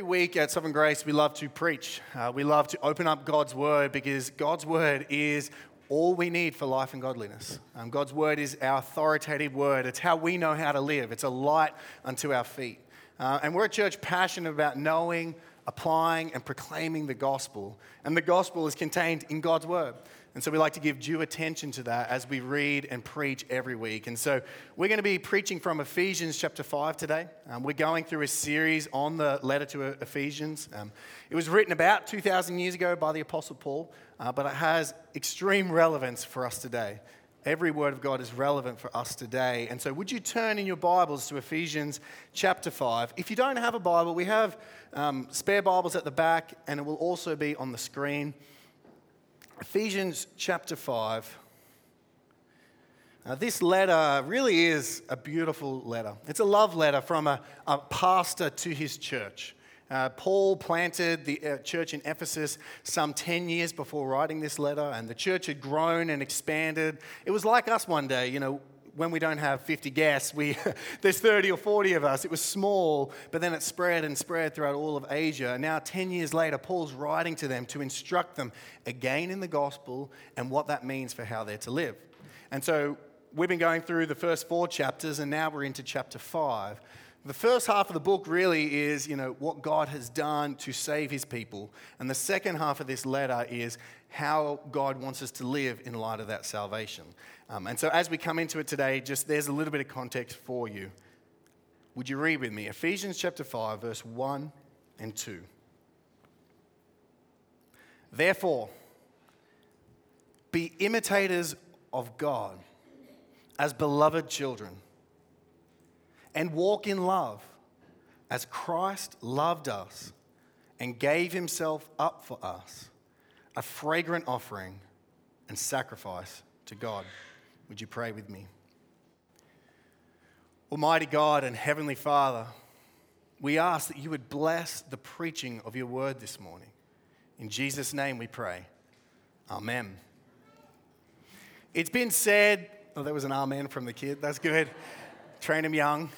every week at Southern Grace, we love to preach. Uh, we love to open up God's Word because God's Word is all we need for life and godliness. Um, God's Word is our authoritative Word, it's how we know how to live, it's a light unto our feet. Uh, and we're a church passionate about knowing, applying, and proclaiming the gospel. And the gospel is contained in God's Word. And so we like to give due attention to that as we read and preach every week. And so we're going to be preaching from Ephesians chapter 5 today. Um, we're going through a series on the letter to Ephesians. Um, it was written about 2,000 years ago by the Apostle Paul, uh, but it has extreme relevance for us today. Every word of God is relevant for us today. And so, would you turn in your Bibles to Ephesians chapter 5? If you don't have a Bible, we have um, spare Bibles at the back, and it will also be on the screen. Ephesians chapter 5. Now, this letter really is a beautiful letter. It's a love letter from a, a pastor to his church. Uh, Paul planted the uh, church in Ephesus some 10 years before writing this letter, and the church had grown and expanded. It was like us one day, you know, when we don't have 50 guests, we, there's 30 or 40 of us. It was small, but then it spread and spread throughout all of Asia. And Now, 10 years later, Paul's writing to them to instruct them again in the gospel and what that means for how they're to live. And so we've been going through the first four chapters, and now we're into chapter five. The first half of the book really is, you know, what God has done to save his people. And the second half of this letter is how God wants us to live in light of that salvation. Um, and so as we come into it today, just there's a little bit of context for you. Would you read with me? Ephesians chapter 5, verse 1 and 2. Therefore, be imitators of God as beloved children and walk in love as Christ loved us and gave himself up for us, a fragrant offering and sacrifice to God. Would you pray with me? Almighty God and Heavenly Father, we ask that you would bless the preaching of your word this morning. In Jesus' name we pray. Amen. It's been said, oh, that was an amen from the kid. That's good train them young.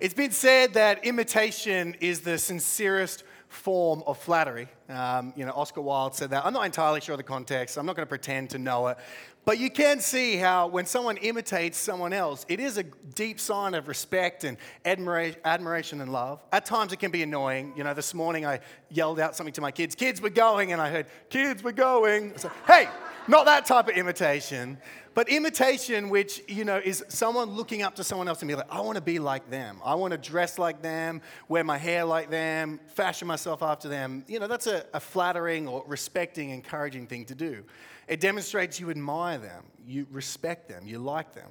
It's been said that imitation is the sincerest form of flattery. Um, you know, Oscar Wilde said that. I'm not entirely sure of the context. I'm not going to pretend to know it. But you can see how when someone imitates someone else, it is a deep sign of respect and admiration and love. At times it can be annoying. You know, this morning I yelled out something to my kids, kids, we're going, and I heard, kids, we're going. So, hey, not that type of imitation. But imitation, which, you know, is someone looking up to someone else and be like, I want to be like them. I want to dress like them, wear my hair like them, fashion myself after them. You know, that's a, a flattering or respecting, encouraging thing to do. It demonstrates you admire them, you respect them, you like them.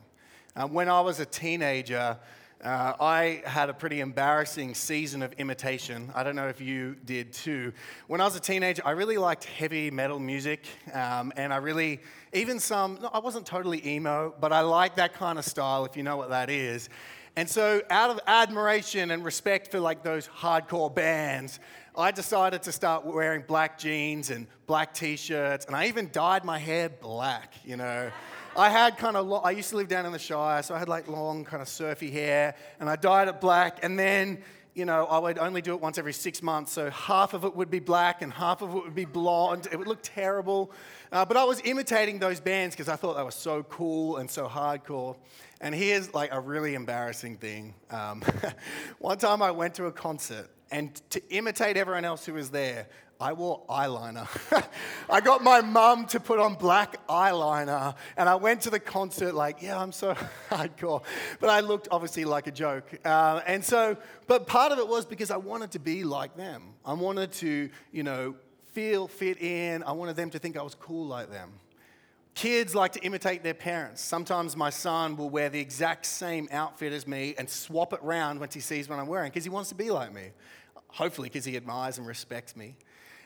Uh, when I was a teenager, uh, I had a pretty embarrassing season of imitation. I don't know if you did too. When I was a teenager, I really liked heavy metal music, um, and I really, even some, no, I wasn't totally emo, but I like that kind of style, if you know what that is. And so, out of admiration and respect for like those hardcore bands, I decided to start wearing black jeans and black t shirts, and I even dyed my hair black, you know. I had kind of, lo- I used to live down in the Shire, so I had like long, kind of surfy hair, and I dyed it black, and then, you know, I would only do it once every six months, so half of it would be black and half of it would be blonde. It would look terrible. Uh, but I was imitating those bands because I thought they were so cool and so hardcore. And here's like a really embarrassing thing. Um, one time I went to a concert and to imitate everyone else who was there, I wore eyeliner. I got my mum to put on black eyeliner, and I went to the concert like, yeah, I'm so hardcore. But I looked obviously like a joke. Uh, and so, but part of it was because I wanted to be like them. I wanted to, you know, feel fit in. I wanted them to think I was cool like them. Kids like to imitate their parents. Sometimes my son will wear the exact same outfit as me and swap it around once he sees what I'm wearing because he wants to be like me. Hopefully, because he admires and respects me.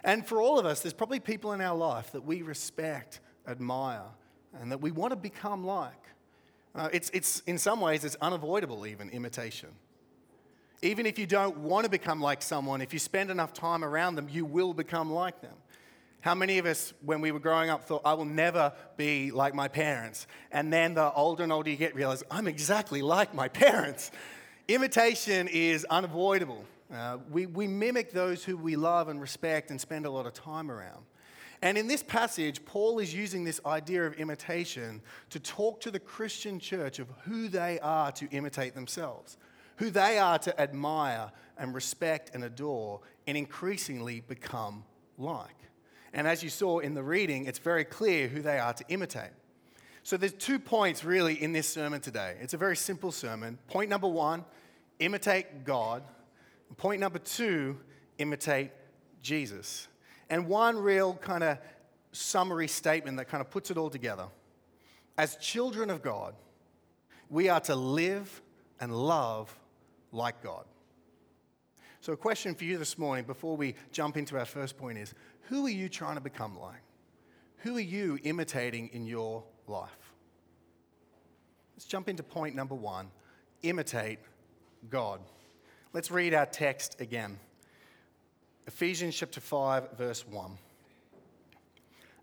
And for all of us, there's probably people in our life that we respect, admire, and that we want to become like. Uh, it's, it's, in some ways, it's unavoidable, even imitation. Even if you don't want to become like someone, if you spend enough time around them, you will become like them. How many of us, when we were growing up, thought, I will never be like my parents? And then the older and older you get, realize, I'm exactly like my parents. Imitation is unavoidable. Uh, we, we mimic those who we love and respect and spend a lot of time around. And in this passage, Paul is using this idea of imitation to talk to the Christian church of who they are to imitate themselves, who they are to admire and respect and adore, and increasingly become like. And as you saw in the reading, it's very clear who they are to imitate. So there's two points really in this sermon today. It's a very simple sermon. Point number one, imitate God. Point number two, imitate Jesus and one real kind of summary statement that kind of puts it all together. As children of God, we are to live and love like God. So, a question for you this morning before we jump into our first point is who are you trying to become like? Who are you imitating in your life? Let's jump into point number one imitate God. Let's read our text again. Ephesians chapter 5, verse 1.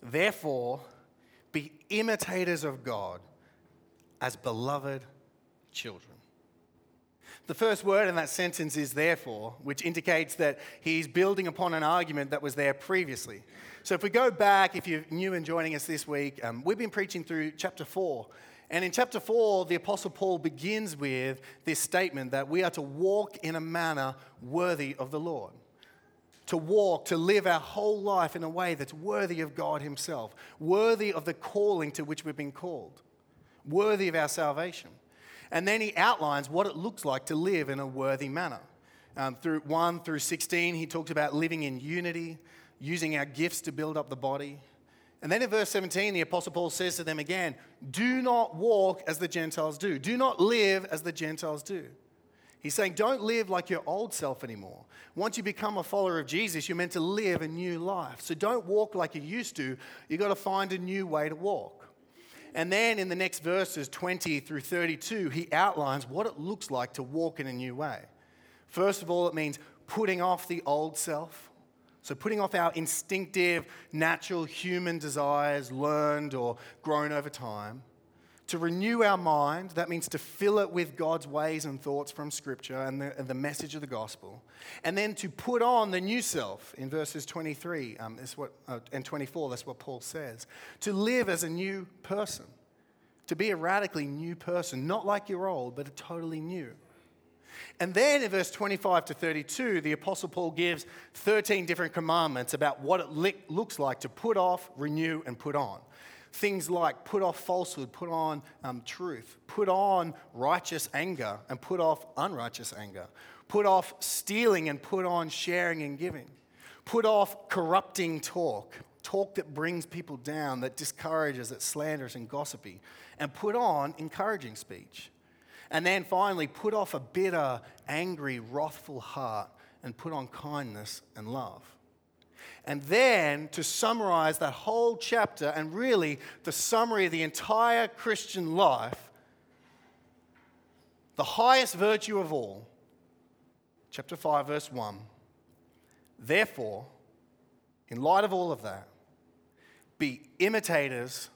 Therefore, be imitators of God as beloved children. The first word in that sentence is therefore, which indicates that he's building upon an argument that was there previously. So if we go back, if you're new and joining us this week, um, we've been preaching through chapter 4. And in chapter 4, the Apostle Paul begins with this statement that we are to walk in a manner worthy of the Lord to walk, to live our whole life in a way that's worthy of God Himself, worthy of the calling to which we've been called, worthy of our salvation. And then he outlines what it looks like to live in a worthy manner. Um, through 1 through 16, he talks about living in unity, using our gifts to build up the body. And then in verse 17, the Apostle Paul says to them again, Do not walk as the Gentiles do, do not live as the Gentiles do. He's saying, don't live like your old self anymore. Once you become a follower of Jesus, you're meant to live a new life. So don't walk like you used to. You've got to find a new way to walk. And then in the next verses, 20 through 32, he outlines what it looks like to walk in a new way. First of all, it means putting off the old self. So, putting off our instinctive, natural human desires, learned or grown over time to renew our mind, that means to fill it with God's ways and thoughts from Scripture and the, and the message of the gospel. And then to put on the new self in verses 23 um, what, uh, and 24, that's what Paul says. To live as a new person, to be a radically new person, not like you're old, but a totally new. And then in verse 25 to 32, the Apostle Paul gives 13 different commandments about what it looks like to put off, renew, and put on. Things like put off falsehood, put on um, truth, put on righteous anger, and put off unrighteous anger, put off stealing, and put on sharing and giving, put off corrupting talk, talk that brings people down, that discourages, that slanders and gossipy, and put on encouraging speech. And then finally, put off a bitter, angry, wrathful heart and put on kindness and love. And then to summarize that whole chapter and really the summary of the entire Christian life, the highest virtue of all, chapter 5, verse 1. Therefore, in light of all of that, be imitators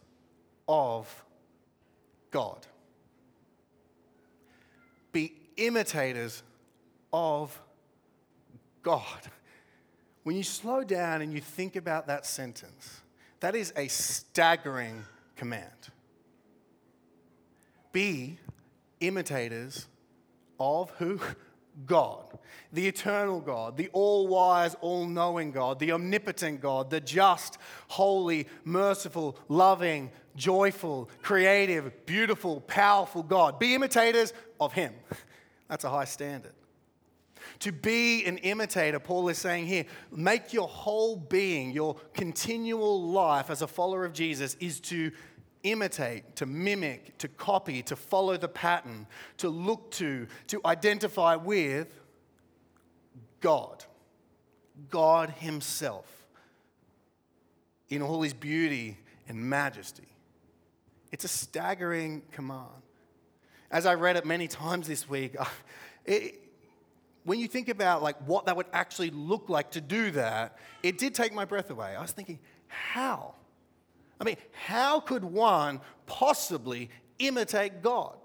of God. Be imitators of God. When you slow down and you think about that sentence, that is a staggering command. Be imitators of who? God, the eternal God, the all wise, all knowing God, the omnipotent God, the just, holy, merciful, loving, joyful, creative, beautiful, powerful God. Be imitators of Him. That's a high standard. To be an imitator, Paul is saying here, make your whole being, your continual life as a follower of Jesus is to imitate, to mimic, to copy, to follow the pattern, to look to, to identify with God. God Himself in all His beauty and majesty. It's a staggering command. As I read it many times this week, it, when you think about like what that would actually look like to do that, it did take my breath away. I was thinking, how? I mean, how could one possibly imitate God?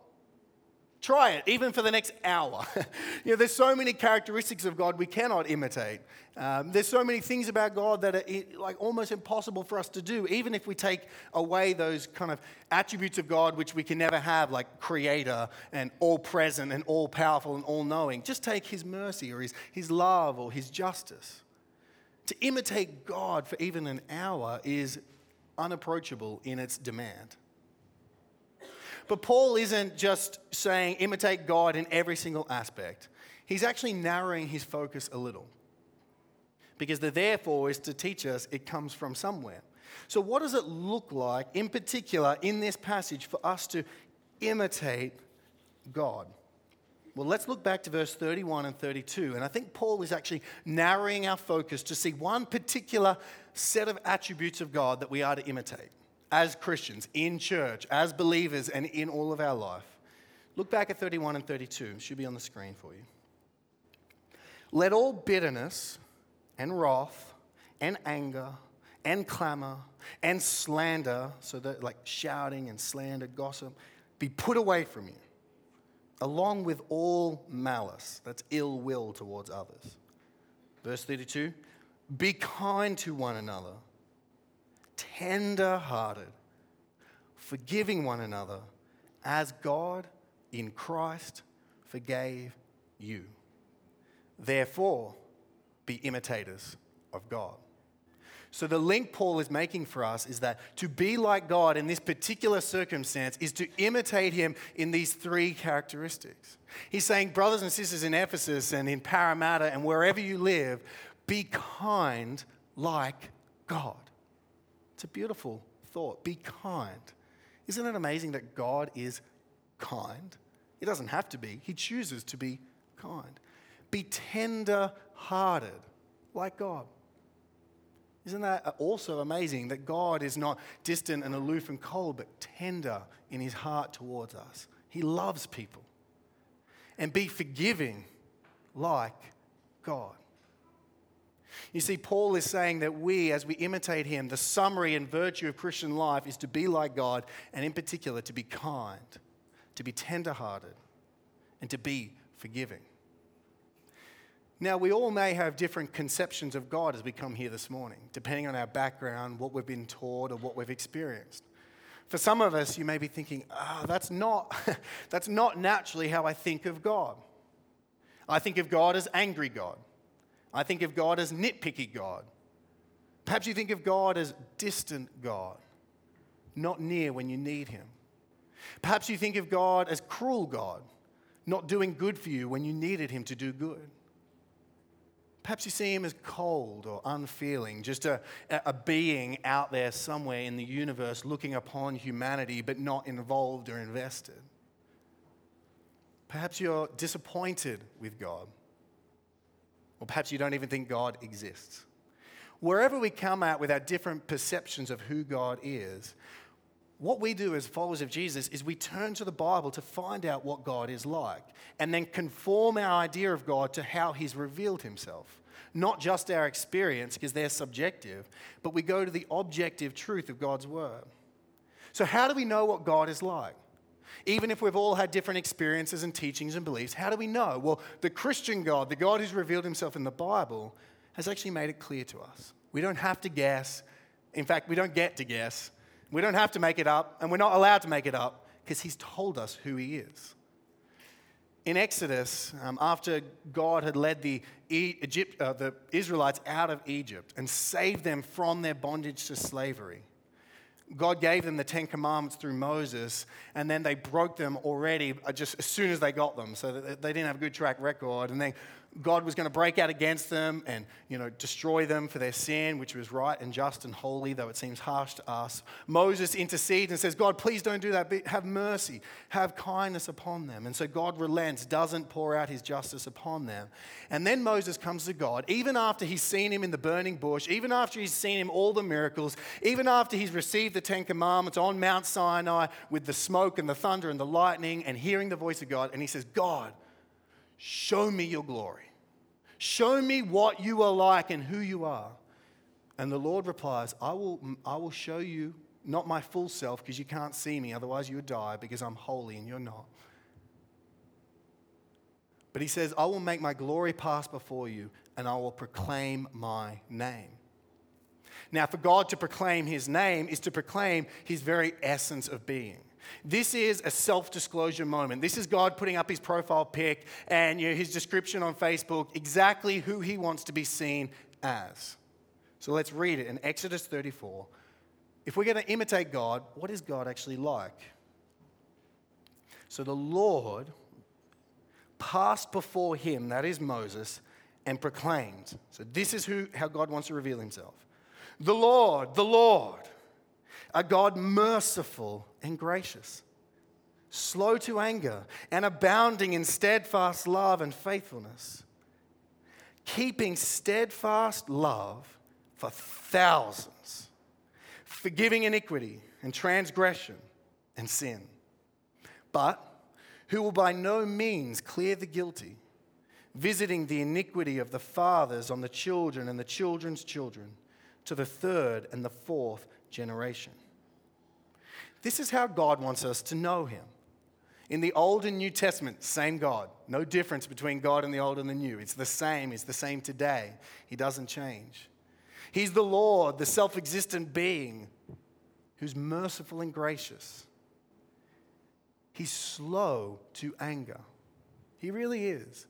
Try it, even for the next hour. you know, there's so many characteristics of God we cannot imitate. Um, there's so many things about God that are like almost impossible for us to do, even if we take away those kind of attributes of God which we can never have, like creator and all present and all powerful and all knowing. Just take his mercy or his, his love or his justice. To imitate God for even an hour is unapproachable in its demand. But Paul isn't just saying imitate God in every single aspect. He's actually narrowing his focus a little. Because the therefore is to teach us it comes from somewhere. So, what does it look like, in particular, in this passage, for us to imitate God? Well, let's look back to verse 31 and 32. And I think Paul is actually narrowing our focus to see one particular set of attributes of God that we are to imitate as Christians, in church, as believers, and in all of our life. Look back at 31 and 32. It should be on the screen for you. Let all bitterness and wrath and anger and clamor and slander, so that like shouting and slander, gossip, be put away from you, along with all malice, that's ill will towards others. Verse 32 Be kind to one another tender hearted, forgiving one another as God in Christ forgave you. Therefore, be imitators of God. So, the link Paul is making for us is that to be like God in this particular circumstance is to imitate him in these three characteristics. He's saying, brothers and sisters in Ephesus and in Parramatta and wherever you live, be kind like God. It's a beautiful thought. Be kind. Isn't it amazing that God is kind? He doesn't have to be, He chooses to be kind. Be tender hearted like God. Isn't that also amazing that God is not distant and aloof and cold, but tender in his heart towards us? He loves people. And be forgiving like God. You see, Paul is saying that we, as we imitate him, the summary and virtue of Christian life is to be like God, and in particular, to be kind, to be tenderhearted, and to be forgiving. Now, we all may have different conceptions of God as we come here this morning, depending on our background, what we've been taught, or what we've experienced. For some of us, you may be thinking, ah, oh, that's, not, that's not naturally how I think of God. I think of God as angry God. I think of God as nitpicky God. Perhaps you think of God as distant God, not near when you need Him. Perhaps you think of God as cruel God, not doing good for you when you needed Him to do good. Perhaps you see Him as cold or unfeeling, just a, a being out there somewhere in the universe looking upon humanity but not involved or invested. Perhaps you're disappointed with God or perhaps you don't even think God exists. Wherever we come at with our different perceptions of who God is, what we do as followers of Jesus is we turn to the Bible to find out what God is like and then conform our idea of God to how He's revealed Himself. Not just our experience, because they're subjective, but we go to the objective truth of God's Word. So, how do we know what God is like? Even if we've all had different experiences and teachings and beliefs, how do we know? Well, the Christian God, the God who's revealed himself in the Bible, has actually made it clear to us. We don't have to guess. In fact, we don't get to guess. We don't have to make it up, and we're not allowed to make it up because he's told us who he is. In Exodus, um, after God had led the, Egypt, uh, the Israelites out of Egypt and saved them from their bondage to slavery, God gave them the Ten Commandments through Moses, and then they broke them already uh, just as soon as they got them. So they didn't have a good track record. And then God was going to break out against them and, you know, destroy them for their sin, which was right and just and holy, though it seems harsh to us. Moses intercedes and says, God, please don't do that. Have mercy. Have kindness upon them. And so God relents, doesn't pour out his justice upon them. And then Moses comes to God, even after he's seen him in the burning bush, even after he's seen him all the miracles, even after he's received the Ten Commandments on Mount Sinai with the smoke and the thunder and the lightning and hearing the voice of God. And he says, God, Show me your glory. Show me what you are like and who you are. And the Lord replies, I will, I will show you not my full self because you can't see me, otherwise you would die because I'm holy and you're not. But he says, I will make my glory pass before you, and I will proclaim my name. Now, for God to proclaim his name is to proclaim his very essence of being. This is a self disclosure moment. This is God putting up his profile pic and you know, his description on Facebook, exactly who he wants to be seen as. So let's read it in Exodus 34. If we're going to imitate God, what is God actually like? So the Lord passed before him, that is Moses, and proclaimed. So this is who, how God wants to reveal himself. The Lord, the Lord, a God merciful and gracious, slow to anger, and abounding in steadfast love and faithfulness, keeping steadfast love for thousands, forgiving iniquity and transgression and sin, but who will by no means clear the guilty, visiting the iniquity of the fathers on the children and the children's children to the third and the fourth generation. This is how God wants us to know Him. In the Old and New Testament, same God. No difference between God and the Old and the New. It's the same. It's the same today. He doesn't change. He's the Lord, the self existent being who's merciful and gracious. He's slow to anger. He really is.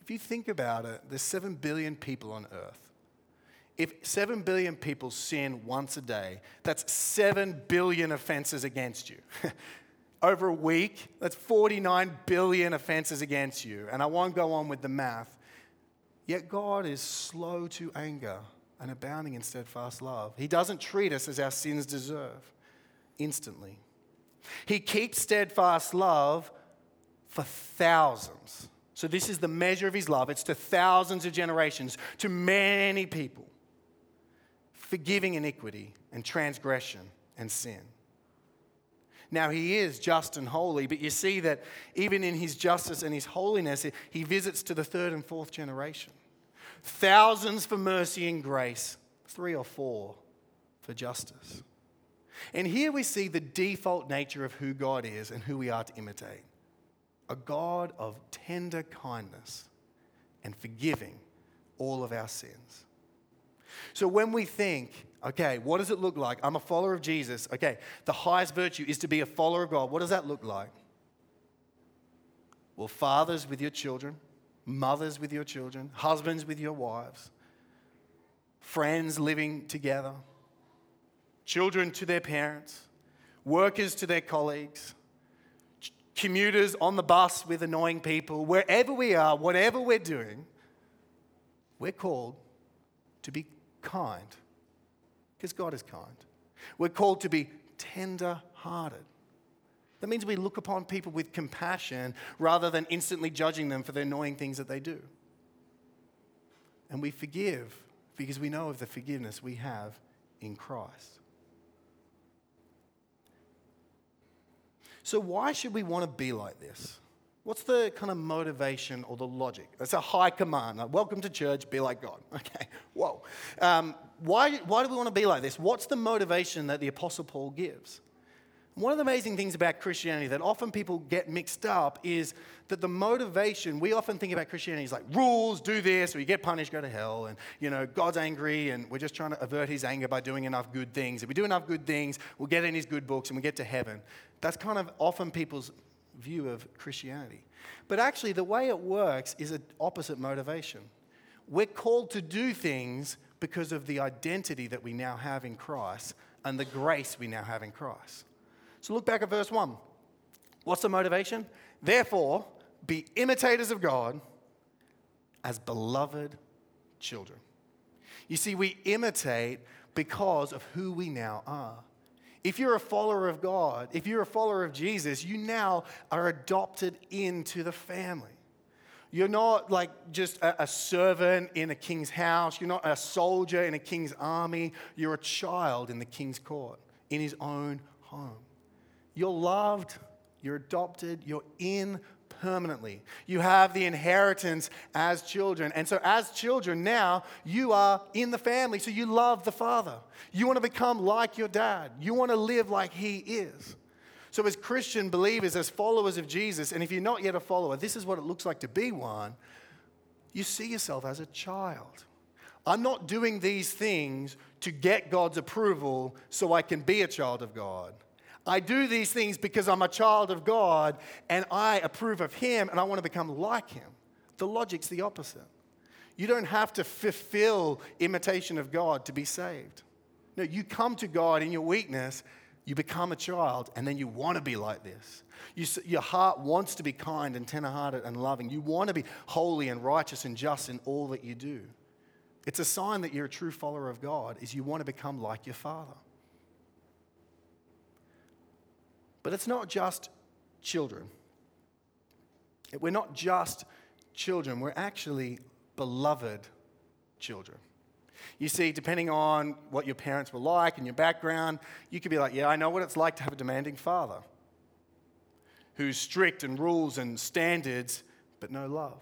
If you think about it, there's 7 billion people on earth. If 7 billion people sin once a day, that's 7 billion offenses against you. Over a week, that's 49 billion offenses against you. And I won't go on with the math. Yet God is slow to anger and abounding in steadfast love. He doesn't treat us as our sins deserve instantly. He keeps steadfast love for thousands. So, this is the measure of his love. It's to thousands of generations, to many people forgiving iniquity and transgression and sin. Now, he is just and holy, but you see that even in his justice and his holiness, he visits to the third and fourth generation. Thousands for mercy and grace, three or four for justice. And here we see the default nature of who God is and who we are to imitate a God of tender kindness and forgiving all of our sins. So when we think, okay, what does it look like? I'm a follower of Jesus. Okay, the highest virtue is to be a follower of God. What does that look like? Well, fathers with your children, mothers with your children, husbands with your wives, friends living together, children to their parents, workers to their colleagues, commuters on the bus with annoying people, wherever we are, whatever we're doing, we're called to be kind because God is kind. We're called to be tender hearted. That means we look upon people with compassion rather than instantly judging them for the annoying things that they do. And we forgive because we know of the forgiveness we have in Christ. So, why should we want to be like this? What's the kind of motivation or the logic? That's a high command. Like, Welcome to church, be like God. Okay, whoa. Um, why, why do we want to be like this? What's the motivation that the Apostle Paul gives? One of the amazing things about Christianity that often people get mixed up is that the motivation, we often think about Christianity is like rules, do this, or you get punished, go to hell, and you know, God's angry, and we're just trying to avert his anger by doing enough good things. If we do enough good things, we'll get in his good books and we get to heaven. That's kind of often people's view of Christianity. But actually, the way it works is an opposite motivation. We're called to do things because of the identity that we now have in Christ and the grace we now have in Christ. So look back at verse 1. What's the motivation? Therefore, be imitators of God as beloved children. You see, we imitate because of who we now are. If you're a follower of God, if you're a follower of Jesus, you now are adopted into the family. You're not like just a, servant in a king's house. You're not a soldier in a king's army. You're a child in the king's court, in his own home. You're loved, you're adopted, you're in permanently. You have the inheritance as children. And so, as children, now you are in the family, so you love the Father. You want to become like your dad, you want to live like he is. So, as Christian believers, as followers of Jesus, and if you're not yet a follower, this is what it looks like to be one. You see yourself as a child. I'm not doing these things to get God's approval so I can be a child of God. I do these things because I'm a child of God and I approve of Him and I want to become like Him. The logic's the opposite. You don't have to fulfill imitation of God to be saved. No, you come to God in your weakness you become a child, and then you want to be like this. You, your heart wants to be kind and tenderhearted and loving. You want to be holy and righteous and just in all that you do. It's a sign that you're a true follower of God, is you want to become like your Father. But it's not just children. We're not just children, we're actually beloved children. You see, depending on what your parents were like and your background, you could be like, yeah, I know what it's like to have a demanding father who's strict and rules and standards, but no love.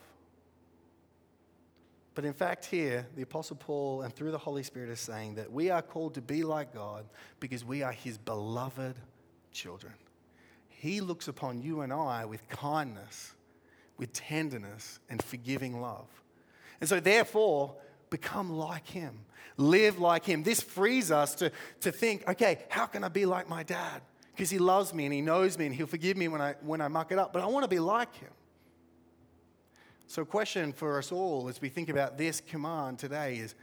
But in fact, here, the Apostle Paul and through the Holy Spirit is saying that we are called to be like God because we are his beloved children. He looks upon you and I with kindness, with tenderness, and forgiving love. And so, therefore, become like him, live like him. This frees us to, to think, okay, how can I be like my dad? Because he loves me and he knows me and he'll forgive me when I, when I muck it up, but I want to be like him. So, question for us all as we think about this command today is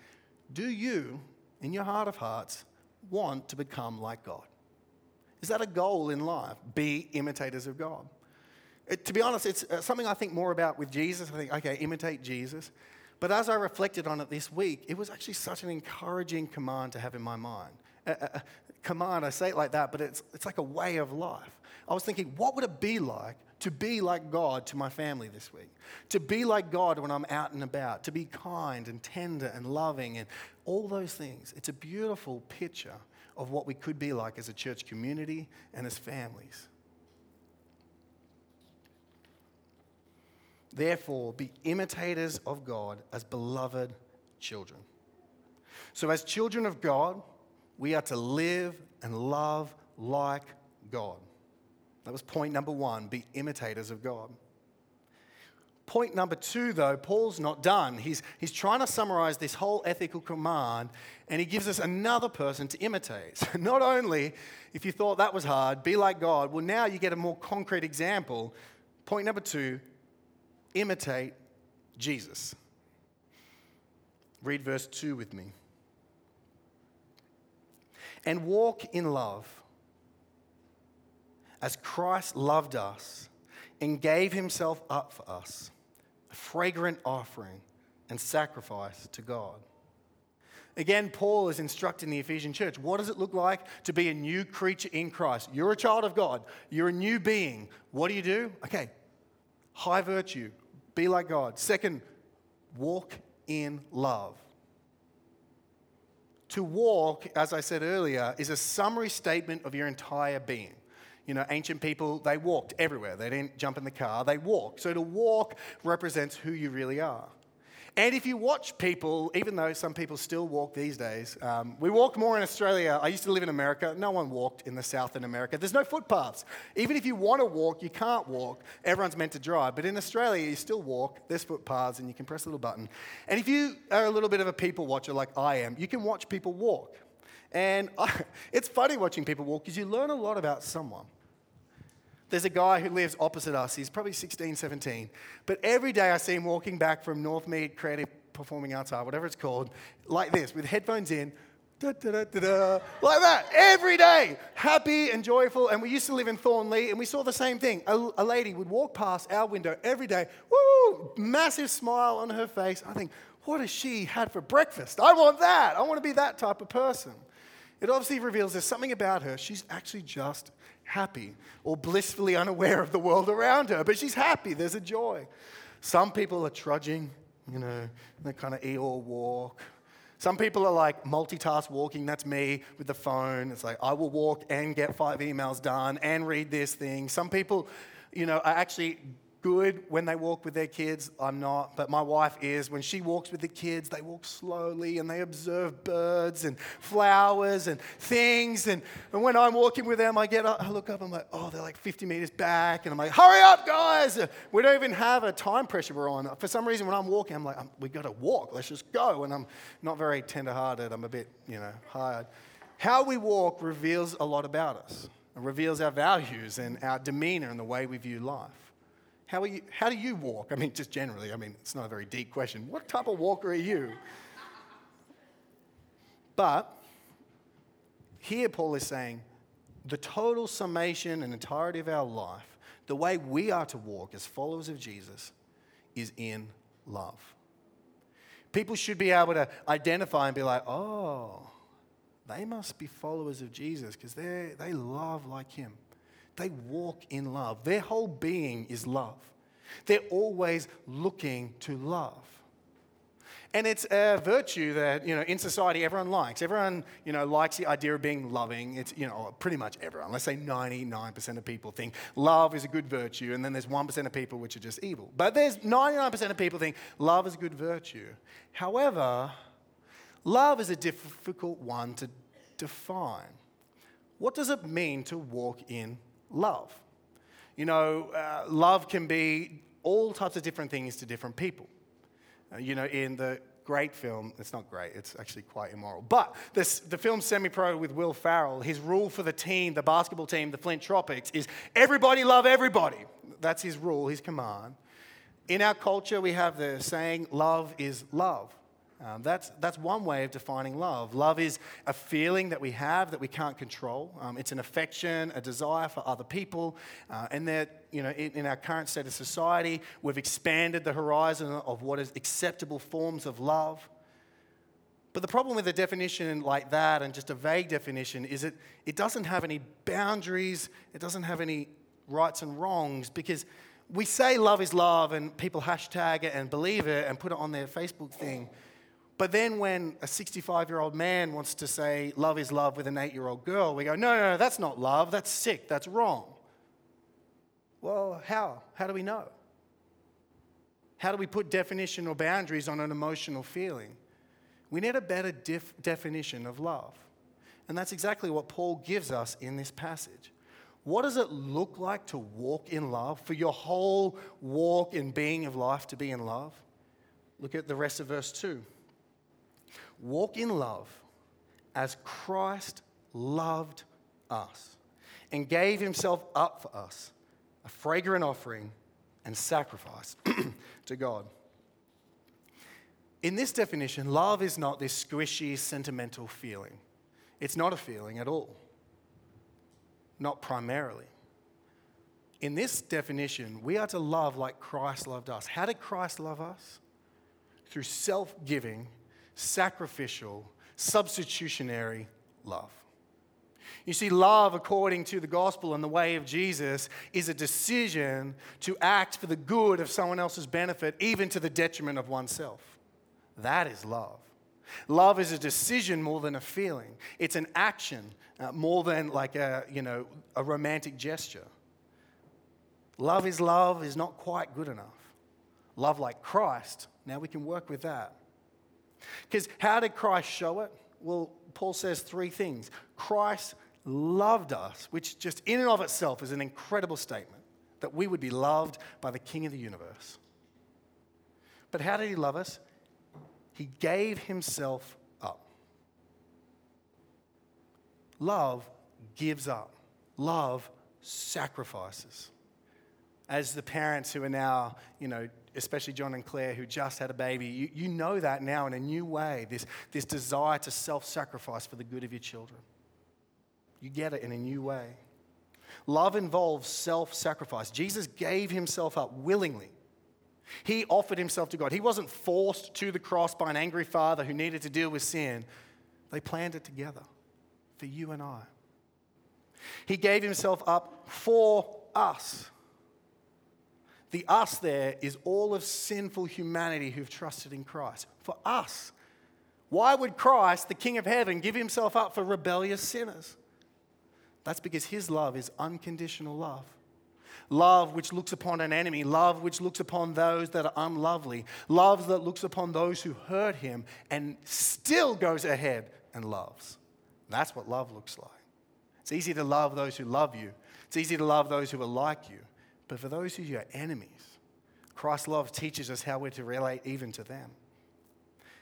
Do you, in your heart of hearts, want to become like God? Is that a goal in life? Be imitators of God. It, to be honest, it's uh, something I think more about with Jesus. I think, okay, imitate Jesus. But as I reflected on it this week, it was actually such an encouraging command to have in my mind. A, a, a command, I say it like that, but it's, it's like a way of life. I was thinking, what would it be like to be like God to my family this week? To be like God when I'm out and about, to be kind and tender and loving and all those things. It's a beautiful picture of what we could be like as a church community and as families. Therefore, be imitators of God as beloved children. So, as children of God, we are to live and love like God. That was point number one be imitators of God. Point number two, though, Paul's not done. He's, he's trying to summarize this whole ethical command, and he gives us another person to imitate. So not only, if you thought that was hard, be like God, well, now you get a more concrete example. Point number two imitate Jesus. Read verse 2 with me. And walk in love as Christ loved us and gave himself up for us, fragrant offering and sacrifice to God. Again, Paul is instructing the Ephesian church. What does it look like to be a new creature in Christ? You're a child of God, you're a new being. What do you do? Okay, high virtue, be like God. Second, walk in love. To walk, as I said earlier, is a summary statement of your entire being. You know, ancient people, they walked everywhere. They didn't jump in the car, they walked. So to walk represents who you really are. And if you watch people, even though some people still walk these days, um, we walk more in Australia. I used to live in America. No one walked in the South in America. There's no footpaths. Even if you want to walk, you can't walk. Everyone's meant to drive. But in Australia, you still walk. There's footpaths, and you can press a little button. And if you are a little bit of a people watcher like I am, you can watch people walk. And I, it's funny watching people walk because you learn a lot about someone. There's a guy who lives opposite us. He's probably 16, 17. But every day I see him walking back from Northmead Creative Performing Arts Art, whatever it's called, like this, with headphones in, da, da, da, like that, every day, happy and joyful. And we used to live in Thornleigh, and we saw the same thing. A, a lady would walk past our window every day, woo, massive smile on her face. I think, what has she had for breakfast? I want that. I want to be that type of person. It obviously reveals there's something about her. She's actually just happy or blissfully unaware of the world around her, but she's happy. There's a joy. Some people are trudging, you know, they kind of Eeyore walk. Some people are like multitask walking. That's me with the phone. It's like I will walk and get five emails done and read this thing. Some people, you know, are actually good when they walk with their kids. I'm not, but my wife is. When she walks with the kids, they walk slowly and they observe birds and flowers and things. And, and when I'm walking with them, I get up, I look up, I'm like, oh, they're like 50 meters back. And I'm like, hurry up, guys. We don't even have a time pressure we're on. For some reason, when I'm walking, I'm like, um, we got to walk. Let's just go. And I'm not very tender hearted. I'm a bit, you know, hard. How we walk reveals a lot about us. It reveals our values and our demeanor and the way we view life. How, are you, how do you walk? I mean, just generally, I mean, it's not a very deep question. What type of walker are you? But here, Paul is saying the total summation and entirety of our life, the way we are to walk as followers of Jesus, is in love. People should be able to identify and be like, oh, they must be followers of Jesus because they love like him. They walk in love. Their whole being is love. They're always looking to love. And it's a virtue that, you know, in society everyone likes. Everyone, you know, likes the idea of being loving. It's, you know, pretty much everyone. Let's say 99% of people think love is a good virtue, and then there's 1% of people which are just evil. But there's 99% of people think love is a good virtue. However, Love is a difficult one to define. What does it mean to walk in love? You know, uh, love can be all types of different things to different people. Uh, you know, in the great film, it's not great, it's actually quite immoral. But this, the film Semi Pro with Will Ferrell, his rule for the team, the basketball team, the Flint Tropics, is everybody love everybody. That's his rule, his command. In our culture, we have the saying, love is love. Um, that's, that's one way of defining love. Love is a feeling that we have that we can't control. Um, it's an affection, a desire for other people. Uh, and that, you know, in, in, our current state of society, we've expanded the horizon of what is acceptable forms of love. But the problem with a definition like that and just a vague definition is that it doesn't have any boundaries, it doesn't have any rights and wrongs because we say love is love and people hashtag it and believe it and put it on their Facebook thing. But then when a 65 year old man wants to say love is love with an eight year old girl, we go, no, no, no, that's not love. That's sick. That's wrong. Well, how? How do we know? How do we put definition or boundaries on an emotional feeling? We need a better def- definition of love. And that's exactly what Paul gives us in this passage. What does it look like to walk in love, for your whole walk and being of life to be in love? Look at the rest of verse 2. Walk in love as Christ loved us and gave himself up for us, a fragrant offering and sacrifice to God. In this definition, love is not this squishy, sentimental feeling. It's not a feeling at all, not primarily. In this definition, we are to love like Christ loved us. How did Christ love us? Through self giving sacrificial, substitutionary love. You see, love, according to the gospel and the way of Jesus, is a decision to act for the good of someone else's benefit, even to the detriment of oneself. That is love. Love is a decision more than a feeling. It's an action uh, more than like a, you know, a romantic gesture. Love is love is not quite good enough. Love like Christ, now we can work with that. Because how did Christ show it? Well, Paul says three things. Christ loved us, which just in and of itself is an incredible statement that we would be loved by the King of the universe. But how did he love us? He gave himself up. Love gives up, love sacrifices. As the parents who are now, you know, especially John and Claire, who just had a baby, you, you know that now in a new way this, this desire to self sacrifice for the good of your children. You get it in a new way. Love involves self sacrifice. Jesus gave himself up willingly. He offered himself to God. He wasn't forced to the cross by an angry father who needed to deal with sin. They planned it together for you and I. He gave himself up for us. The us there is all of sinful humanity who've trusted in Christ. For us. Why would Christ, the King of heaven, give himself up for rebellious sinners? That's because his love is unconditional love. love which looks upon an enemy, love which looks upon those that are unlovely, love that looks upon those who hurt him and still goes ahead and loves. That's what love looks like. It's easy to love those who love you, it's easy to love those who are like you. But for those who are your enemies, Christ's love teaches us how we're to relate even to them.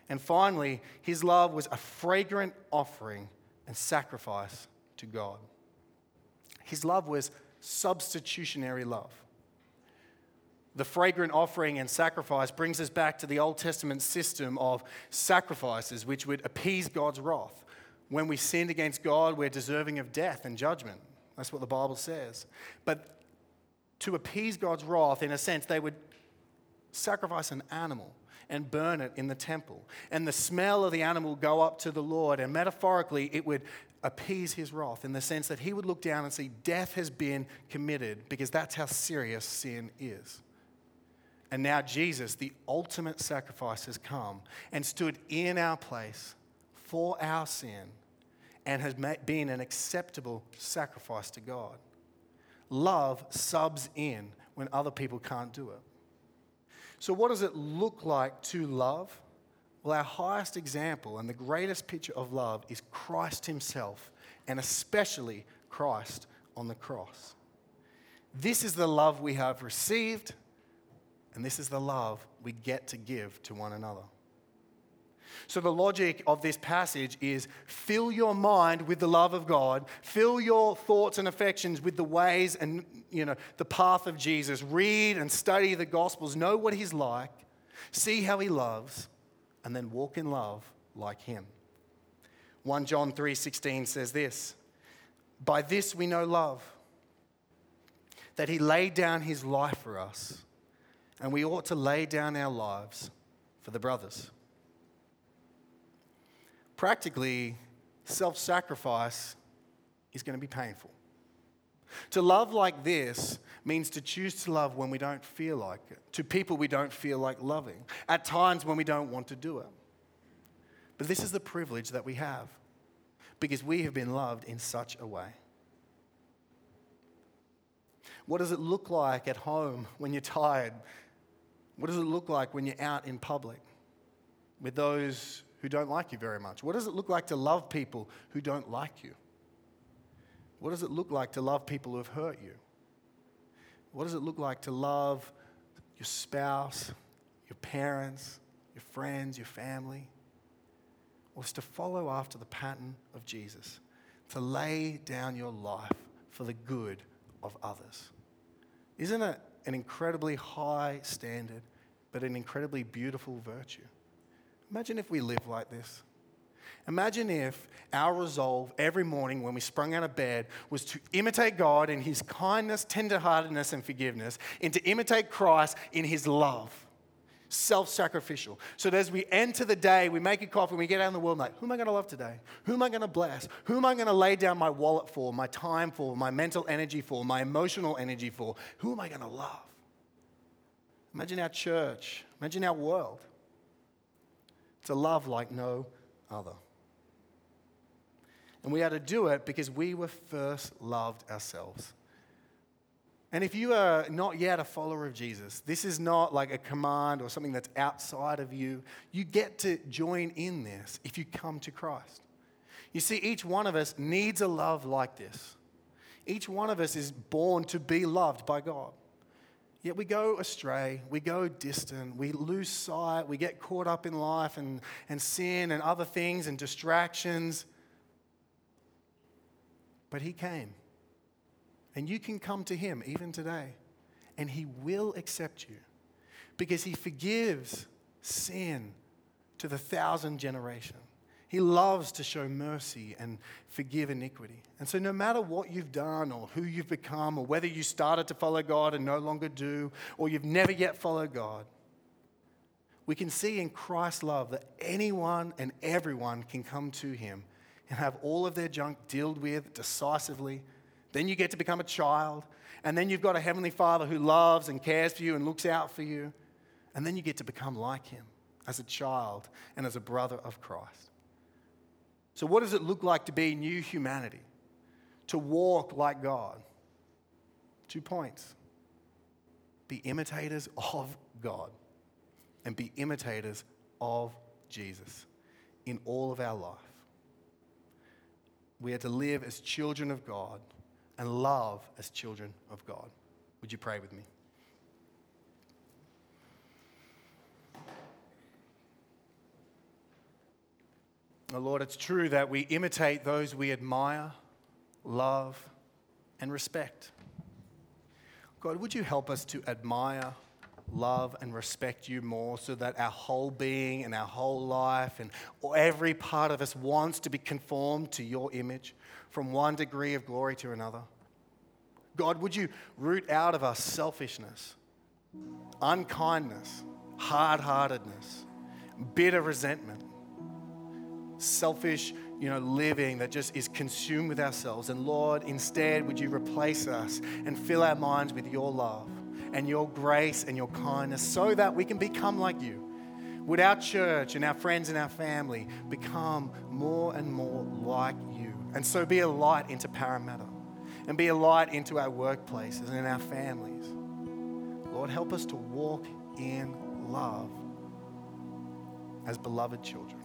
And finally, his love was a fragrant offering and sacrifice to God. His love was substitutionary love. The fragrant offering and sacrifice brings us back to the Old Testament system of sacrifices which would appease God's wrath. When we sinned against God, we're deserving of death and judgment. That's what the Bible says. But to appease God's wrath, in a sense, they would sacrifice an animal and burn it in the temple. And the smell of the animal would go up to the Lord, and metaphorically, it would appease his wrath in the sense that he would look down and see death has been committed because that's how serious sin is. And now Jesus, the ultimate sacrifice, has come and stood in our place for our sin and has been an acceptable sacrifice to God. Love subs in when other people can't do it. So, what does it look like to love? Well, our highest example and the greatest picture of love is Christ Himself, and especially Christ on the cross. This is the love we have received, and this is the love we get to give to one another. So, the logic of this passage is fill your mind with the love of God, fill your thoughts and affections with the ways and you know, the path of Jesus. Read and study the Gospels, know what He's like, see how He loves, and then walk in love like Him. 1 John 3:16 says this, "By this we know love, that He laid down His life for us, and we ought to lay down our lives for the brothers." Practically, self sacrifice is going to be painful. To love like this means to choose to love when we don't feel like it, to people we don't feel like loving, at times when we don't want to do it. But this is the privilege that we have because we have been loved in such a way. What does it look like at home when you're tired? What does it look like when you're out in public with those who don't like you very much? What does it look like to love people who don't like you? What does it look like to love people who have hurt you? What does it look like to love your spouse, your parents, your friends, your family? It's to follow after the pattern of Jesus, to lay down your life for the good of others. Isn't it an incredibly high standard, but an incredibly beautiful virtue? Imagine if we live like this. Imagine if our resolve every morning when we sprung out of bed was to imitate God in His kindness, tenderheartedness, and forgiveness, and to imitate Christ in His love, self sacrificial. So that as we enter the day, we make a coffee, we get out in the world, like, who am I going to love today? Who am I going to bless? Who am I going to lay down my wallet for, my time for, my mental energy for, my emotional energy for? Who am I going to love? Imagine our church, imagine our world to love like no other. And we are to do it because we were first loved ourselves. And if you are not yet a follower of Jesus, this is not like a command or something that's outside of you. You get to join in this if you come to Christ. You see, each one of us needs a love like this. Each one of us is born to be loved by God. Yet we go astray, we go distant, we lose sight, we get caught up in life and, and sin and other things and distractions. But He came. And you can come to Him even today, and He will accept you because He forgives sin to the thousand generation. He loves to show mercy and forgive iniquity. And so, no matter what you've done or who you've become, or whether you started to follow God and no longer do, or you've never yet followed God, we can see in Christ's love that anyone and everyone can come to Him and have all of their junk dealt with decisively. Then you get to become a child, and then you've got a Heavenly Father who loves and cares for you and looks out for you. And then you get to become like Him as a child and as a brother of Christ. So, what does it look like to be new humanity? To walk like God? Two points. be imitators of God and be imitators of Jesus in all of our life. We are to live as children of God and love as children of God. Would you pray with me? Oh Lord, it's true that we imitate those we admire, love, and respect. God, would you help us to admire, love, and respect you more so that our whole being and our whole life and every part of us wants to be conformed to your image from one degree of glory to another? God, would you root out of us selfishness, unkindness, hard heartedness, bitter resentment, selfish you know, living that just is consumed with ourselves. And Lord, instead, would you replace us and fill our minds with your love and your grace and your kindness so that we can become like you? Would our church and our friends and our family become more and more like you? And so be a light into Parramatta and be a light into our workplaces and in our families. Lord, help us to walk in love as beloved children.